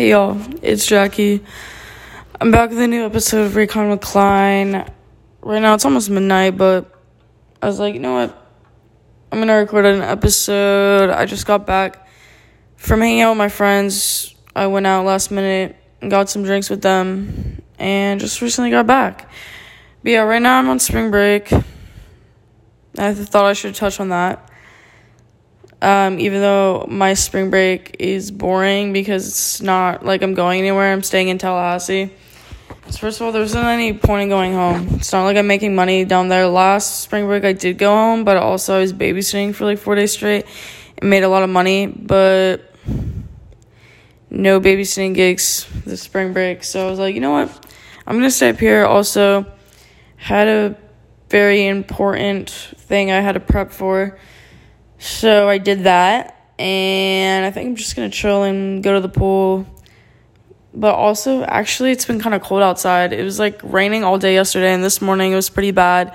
Hey y'all, it's Jackie. I'm back with a new episode of Recon with Klein. Right now it's almost midnight, but I was like, you know what? I'm gonna record an episode. I just got back from hanging out with my friends. I went out last minute and got some drinks with them and just recently got back. But yeah, right now I'm on spring break. I thought I should touch on that. Um, even though my spring break is boring because it's not like I'm going anywhere, I'm staying in Tallahassee. So first of all, there wasn't any point in going home. It's not like I'm making money down there. Last spring break, I did go home, but also I was babysitting for like four days straight and made a lot of money, but no babysitting gigs this spring break. So I was like, you know what? I'm gonna stay up here. Also, had a very important thing I had to prep for so I did that, and I think I'm just gonna chill and go to the pool. But also, actually, it's been kind of cold outside. It was like raining all day yesterday, and this morning it was pretty bad.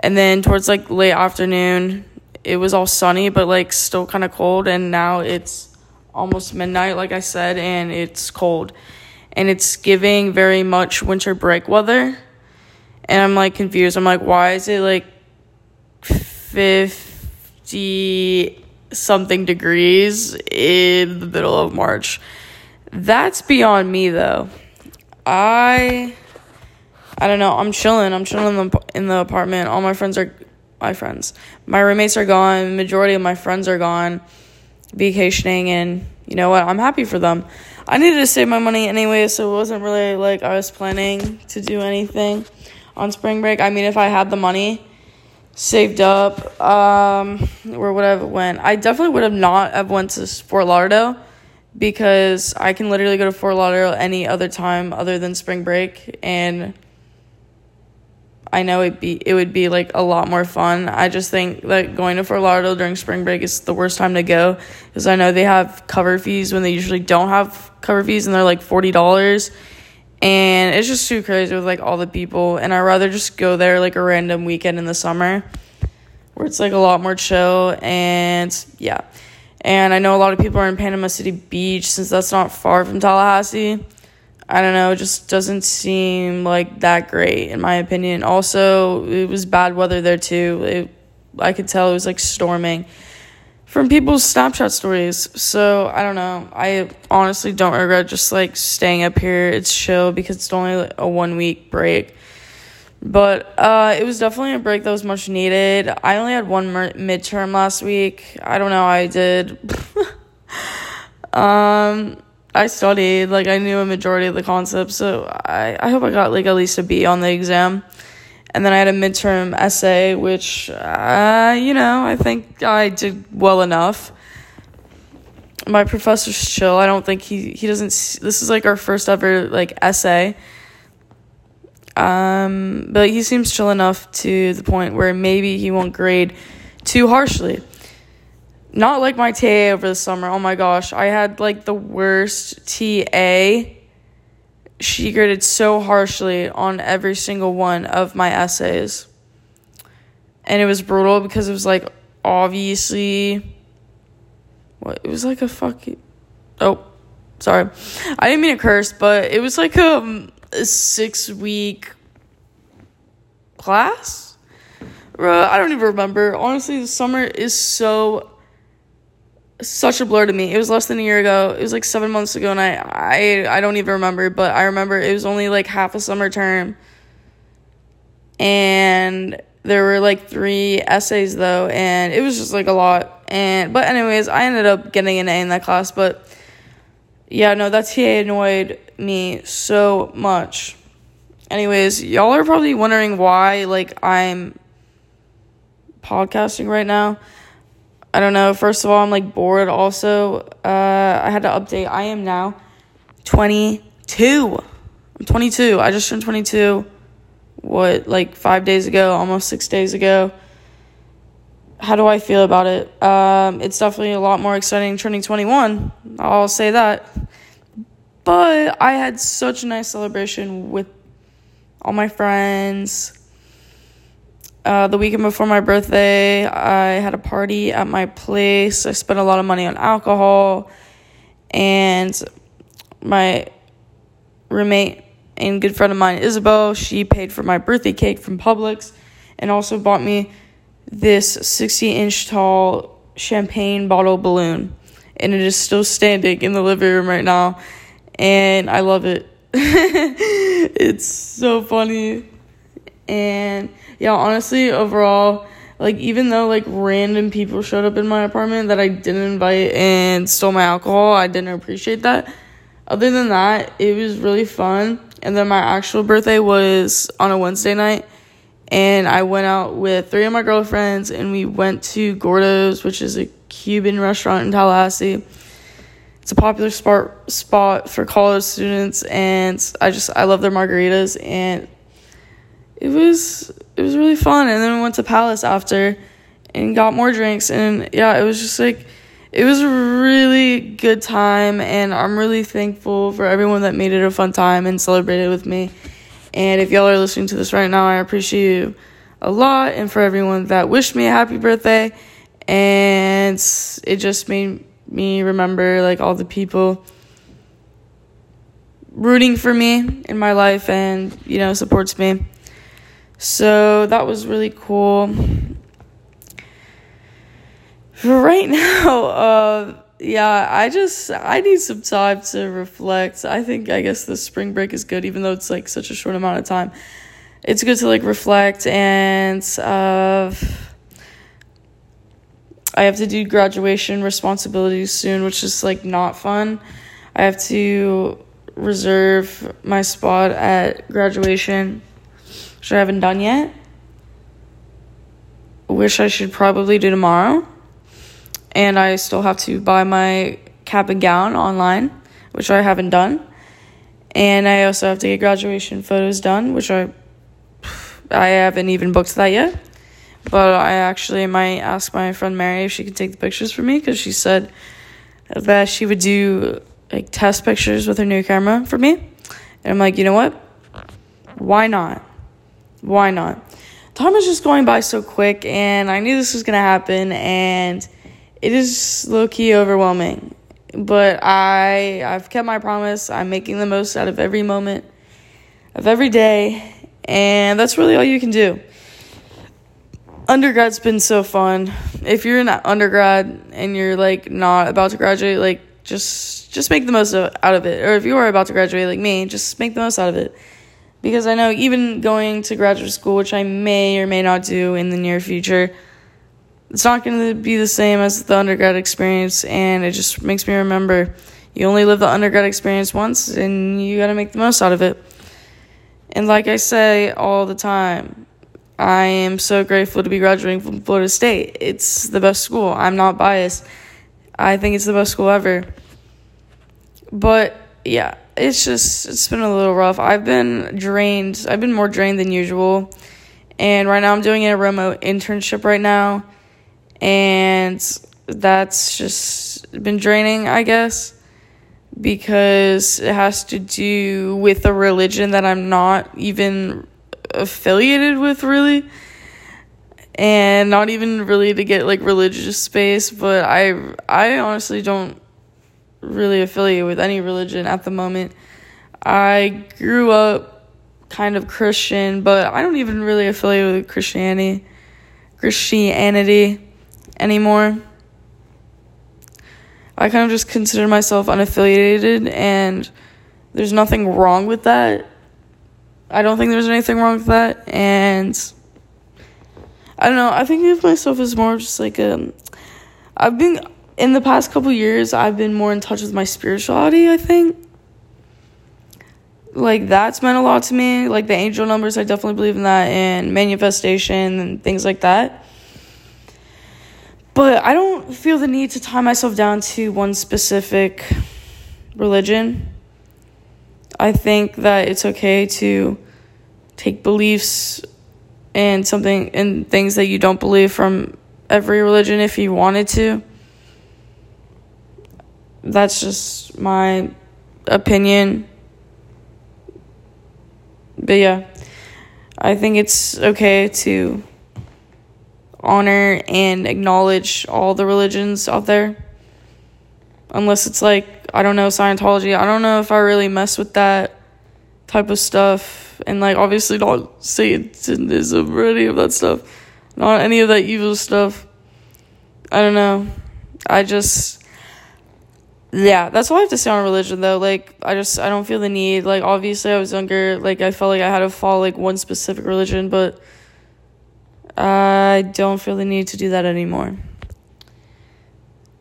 And then towards like late afternoon, it was all sunny, but like still kind of cold. And now it's almost midnight, like I said, and it's cold. And it's giving very much winter break weather. And I'm like confused. I'm like, why is it like fifth? 50 something degrees in the middle of March. That's beyond me though. I I don't know. I'm chilling. I'm chilling in the, in the apartment. All my friends are my friends. My roommates are gone. Majority of my friends are gone vacationing and you know what? I'm happy for them. I needed to save my money anyway, so it wasn't really like I was planning to do anything on spring break. I mean, if I had the money, saved up um, or would have went. I definitely would have not have went to Fort Lauderdale because I can literally go to Fort Lauderdale any other time other than spring break and I know it be it would be like a lot more fun. I just think that going to Fort Lauderdale during spring break is the worst time to go because I know they have cover fees when they usually don't have cover fees and they're like forty dollars and it's just too crazy with like all the people. And i'd rather just go there like a random weekend in the summer where it's like a lot more chill and yeah. And i know a lot of people are in panama city beach since that's not far from tallahassee. I don't know it just doesn't seem like that great in my opinion. Also it was bad weather there too. It, i could tell it was like storming from people's Snapchat stories. So I don't know. I honestly don't regret just like staying up here. It's chill because it's only like, a one week break. But uh, it was definitely a break that was much needed. I only had one mer- midterm last week. I don't know I did. um, I studied like I knew a majority of the concepts, so I I hope I got like at least a B on the exam. And then I had a midterm essay, which, uh, you know, I think I did well enough. My professor's chill. I don't think he, he doesn't, this is like our first ever, like, essay. Um, but he seems chill enough to the point where maybe he won't grade too harshly. Not like my TA over the summer. Oh my gosh. I had, like, the worst TA she graded so harshly on every single one of my essays. And it was brutal because it was like obviously what it was like a fucking oh sorry. I didn't mean to curse, but it was like um, a, a six week class. I don't even remember. Honestly, the summer is so such a blur to me. It was less than a year ago. It was like seven months ago, and I I I don't even remember. But I remember it was only like half a summer term, and there were like three essays though, and it was just like a lot. And but anyways, I ended up getting an A in that class. But yeah, no, that TA annoyed me so much. Anyways, y'all are probably wondering why like I'm podcasting right now. I don't know. First of all, I'm like bored. Also, uh, I had to update. I am now 22. I'm 22. I just turned 22. What, like five days ago, almost six days ago. How do I feel about it? Um, it's definitely a lot more exciting turning 21. I'll say that. But I had such a nice celebration with all my friends uh, the weekend before my birthday, I had a party at my place. I spent a lot of money on alcohol, and my roommate and good friend of mine, Isabel, she paid for my birthday cake from Publix and also bought me this 60 inch tall champagne bottle balloon. And it is still standing in the living room right now. And I love it. it's so funny. And yeah, honestly, overall, like even though like random people showed up in my apartment that I didn't invite and stole my alcohol, I didn't appreciate that. Other than that, it was really fun. And then my actual birthday was on a Wednesday night. And I went out with three of my girlfriends and we went to Gordo's, which is a Cuban restaurant in Tallahassee. It's a popular spot spot for college students and I just I love their margaritas and it was it was really fun. And then we went to Palace after and got more drinks. And yeah, it was just like, it was a really good time. And I'm really thankful for everyone that made it a fun time and celebrated with me. And if y'all are listening to this right now, I appreciate you a lot. And for everyone that wished me a happy birthday. And it just made me remember like all the people rooting for me in my life and, you know, supports me. So that was really cool. For right now, uh, yeah, I just I need some time to reflect. I think I guess the spring break is good, even though it's like such a short amount of time. It's good to like reflect and uh, I have to do graduation responsibilities soon, which is like not fun. I have to reserve my spot at graduation which I haven't done yet. Which I should probably do tomorrow. And I still have to buy my cap and gown online, which I haven't done. And I also have to get graduation photos done, which I I haven't even booked that yet. But I actually might ask my friend Mary if she could take the pictures for me because she said that she would do like test pictures with her new camera for me. And I'm like, you know what? Why not? Why not? Time is just going by so quick, and I knew this was gonna happen, and it is low key overwhelming. But I I've kept my promise. I'm making the most out of every moment of every day, and that's really all you can do. Undergrad's been so fun. If you're in undergrad and you're like not about to graduate, like just just make the most of, out of it. Or if you are about to graduate like me, just make the most out of it because I know even going to graduate school, which I may or may not do in the near future, it's not going to be the same as the undergrad experience, and it just makes me remember you only live the undergrad experience once, and you got to make the most out of it. And like I say all the time, I am so grateful to be graduating from Florida State. It's the best school. I'm not biased. I think it's the best school ever. But yeah, it's just it's been a little rough. I've been drained. I've been more drained than usual. And right now I'm doing a remote internship right now. And that's just been draining, I guess, because it has to do with a religion that I'm not even affiliated with really. And not even really to get like religious space, but I I honestly don't really affiliate with any religion at the moment. I grew up kind of Christian, but I don't even really affiliate with Christianity, Christianity anymore. I kind of just consider myself unaffiliated, and there's nothing wrong with that. I don't think there's anything wrong with that, and I don't know. I think of myself as more just like a. Um, I've been in the past couple years, I've been more in touch with my spirituality, I think. Like, that's meant a lot to me. Like, the angel numbers, I definitely believe in that, and manifestation and things like that. But I don't feel the need to tie myself down to one specific religion. I think that it's okay to take beliefs and something and things that you don't believe from every religion if you wanted to that's just my opinion. But yeah, I think it's okay to honor and acknowledge all the religions out there. Unless it's like I don't know Scientology. I don't know if I really mess with that type of stuff, and like obviously not Satanism or any of that stuff, not any of that evil stuff. I don't know. I just yeah, that's all I have to say on religion though. Like I just I don't feel the need. Like obviously I was younger, like I felt like I had to follow like one specific religion, but I don't feel the need to do that anymore.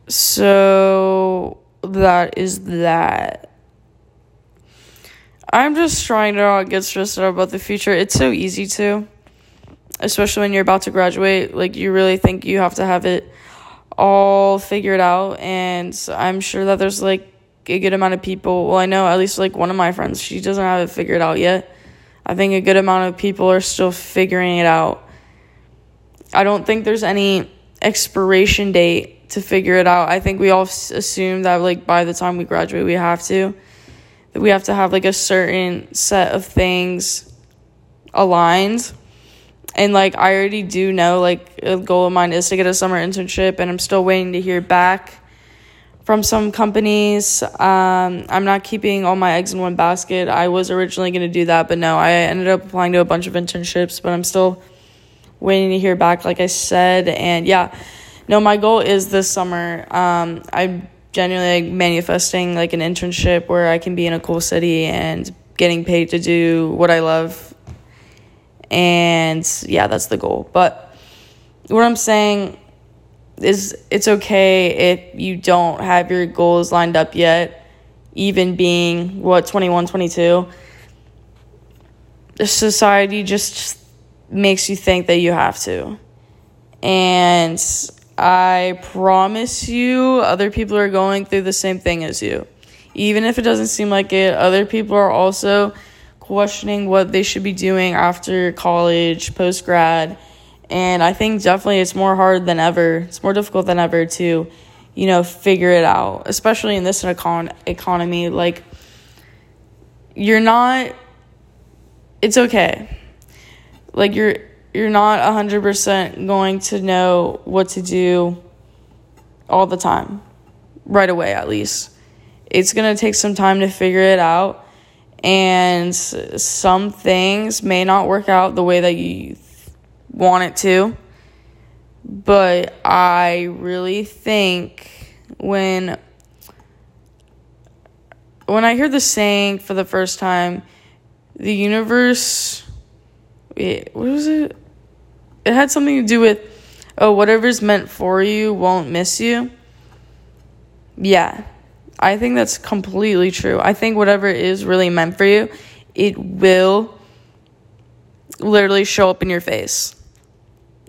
So that is that. I'm just trying to not get stressed out about the future. It's so easy to, especially when you're about to graduate. Like, you really think you have to have it all figured out. And I'm sure that there's like a good amount of people. Well, I know at least like one of my friends, she doesn't have it figured out yet. I think a good amount of people are still figuring it out. I don't think there's any expiration date to figure it out. I think we all assume that like by the time we graduate, we have to that we have to have like a certain set of things aligned. And like I already do know like a goal of mine is to get a summer internship and I'm still waiting to hear back from some companies. Um, I'm not keeping all my eggs in one basket. I was originally going to do that, but no, I ended up applying to a bunch of internships, but I'm still waiting to hear back, like I said. And yeah, no, my goal is this summer. Um, I'm genuinely like, manifesting like an internship where I can be in a cool city and getting paid to do what I love. And yeah, that's the goal. But what I'm saying is it's okay if you don't have your goals lined up yet, even being what 21, 22. The society just makes you think that you have to. And I promise you, other people are going through the same thing as you. Even if it doesn't seem like it, other people are also questioning what they should be doing after college, post grad. And I think definitely it's more hard than ever. It's more difficult than ever to, you know, figure it out, especially in this econ- economy. Like, you're not, it's okay like you're you're not 100% going to know what to do all the time right away at least it's going to take some time to figure it out and some things may not work out the way that you want it to but i really think when when i hear the saying for the first time the universe it, what was it? It had something to do with, oh, whatever's meant for you won't miss you. Yeah, I think that's completely true. I think whatever is really meant for you, it will literally show up in your face.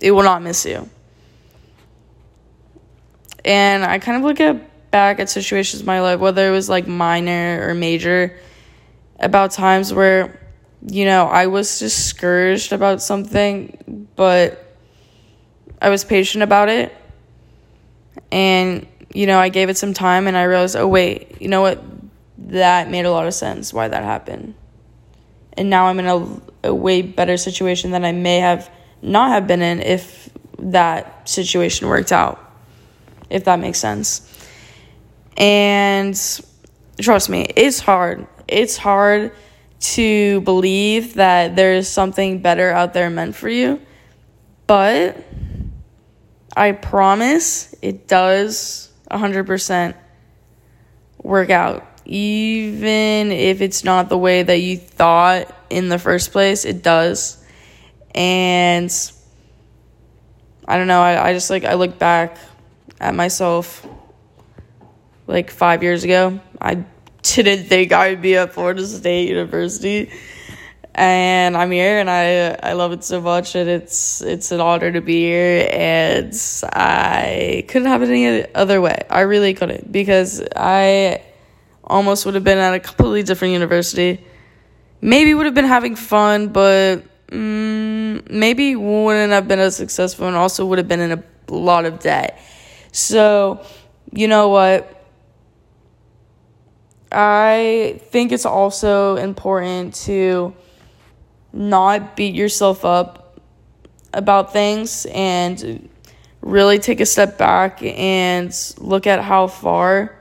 It will not miss you. And I kind of look at back at situations in my life, whether it was like minor or major, about times where you know, I was discouraged about something, but I was patient about it. And, you know, I gave it some time and I realized, oh, wait, you know what? That made a lot of sense why that happened. And now I'm in a, a way better situation than I may have not have been in if that situation worked out, if that makes sense. And trust me, it's hard. It's hard to believe that there's something better out there meant for you. But I promise it does 100% work out. Even if it's not the way that you thought in the first place, it does. And I don't know, I, I just like, I look back at myself like five years ago. I didn't think I would be at Florida State University. And I'm here and I I love it so much and it's it's an honor to be here and I couldn't have it any other way. I really couldn't because I almost would have been at a completely different university. Maybe would have been having fun, but mm, maybe wouldn't have been as successful and also would have been in a lot of debt. So, you know what? I think it's also important to not beat yourself up about things and really take a step back and look at how far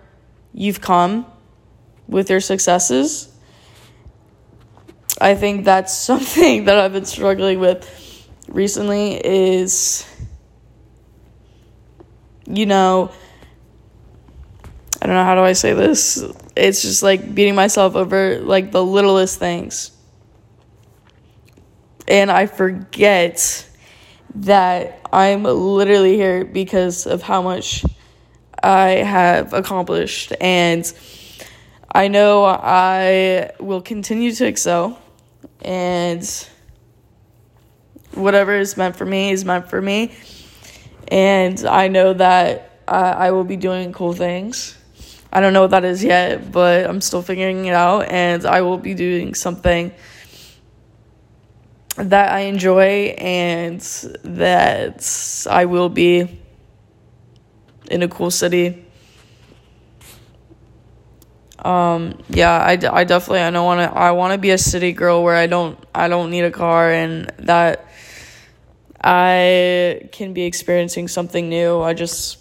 you've come with your successes. I think that's something that I've been struggling with recently is you know I don't know how do I say this. It's just like beating myself over like the littlest things. And I forget that I'm literally here because of how much I have accomplished and I know I will continue to excel and whatever is meant for me is meant for me. And I know that I, I will be doing cool things. I don't know what that is yet, but I'm still figuring it out, and I will be doing something that I enjoy and that I will be in a cool city. Um, yeah, I, I definitely I don't want to I want to be a city girl where I don't I don't need a car and that I can be experiencing something new. I just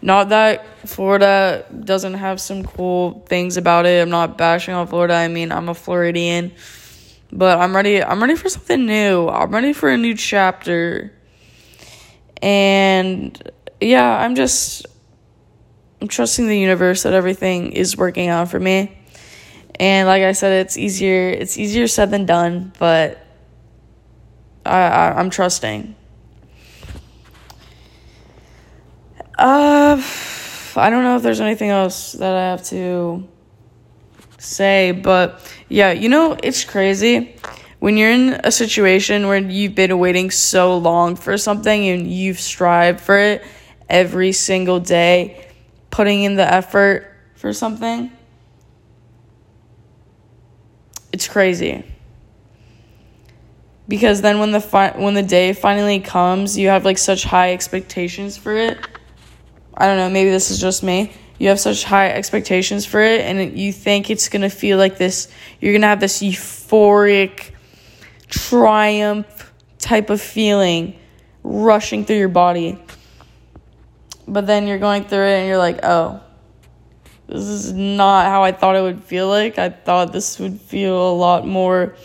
not that Florida doesn't have some cool things about it. I'm not bashing on Florida. I mean, I'm a Floridian, but I'm ready I'm ready for something new. I'm ready for a new chapter. And yeah, I'm just I'm trusting the universe that everything is working out for me. And like I said, it's easier it's easier said than done, but I, I I'm trusting. Uh I don't know if there's anything else that I have to say, but yeah, you know, it's crazy when you're in a situation where you've been waiting so long for something and you've strived for it every single day putting in the effort for something, it's crazy. Because then when the fi- when the day finally comes, you have like such high expectations for it. I don't know, maybe this is just me. You have such high expectations for it and you think it's going to feel like this you're going to have this euphoric triumph type of feeling rushing through your body but then you're going through it and you're like, oh, this is not how I thought it would feel like. I thought this would feel a lot more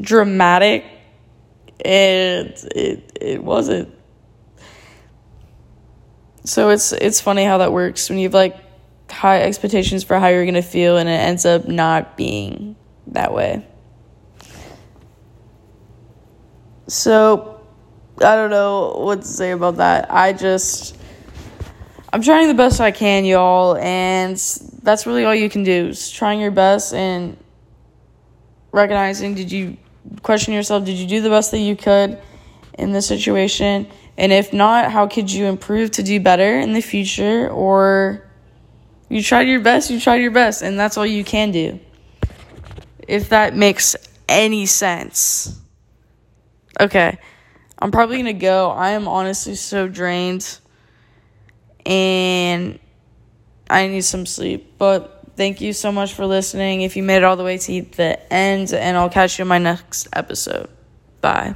dramatic. And it it wasn't. So it's it's funny how that works when you've like high expectations for how you're gonna feel and it ends up not being that way. So I don't know what to say about that. I just I'm trying the best I can, y'all, and that's really all you can do. Is trying your best and recognizing did you question yourself, did you do the best that you could in this situation? And if not, how could you improve to do better in the future or you tried your best, you tried your best, and that's all you can do. If that makes any sense. Okay. I'm probably going to go. I am honestly so drained and I need some sleep. But thank you so much for listening. If you made it all the way to the end, and I'll catch you in my next episode. Bye.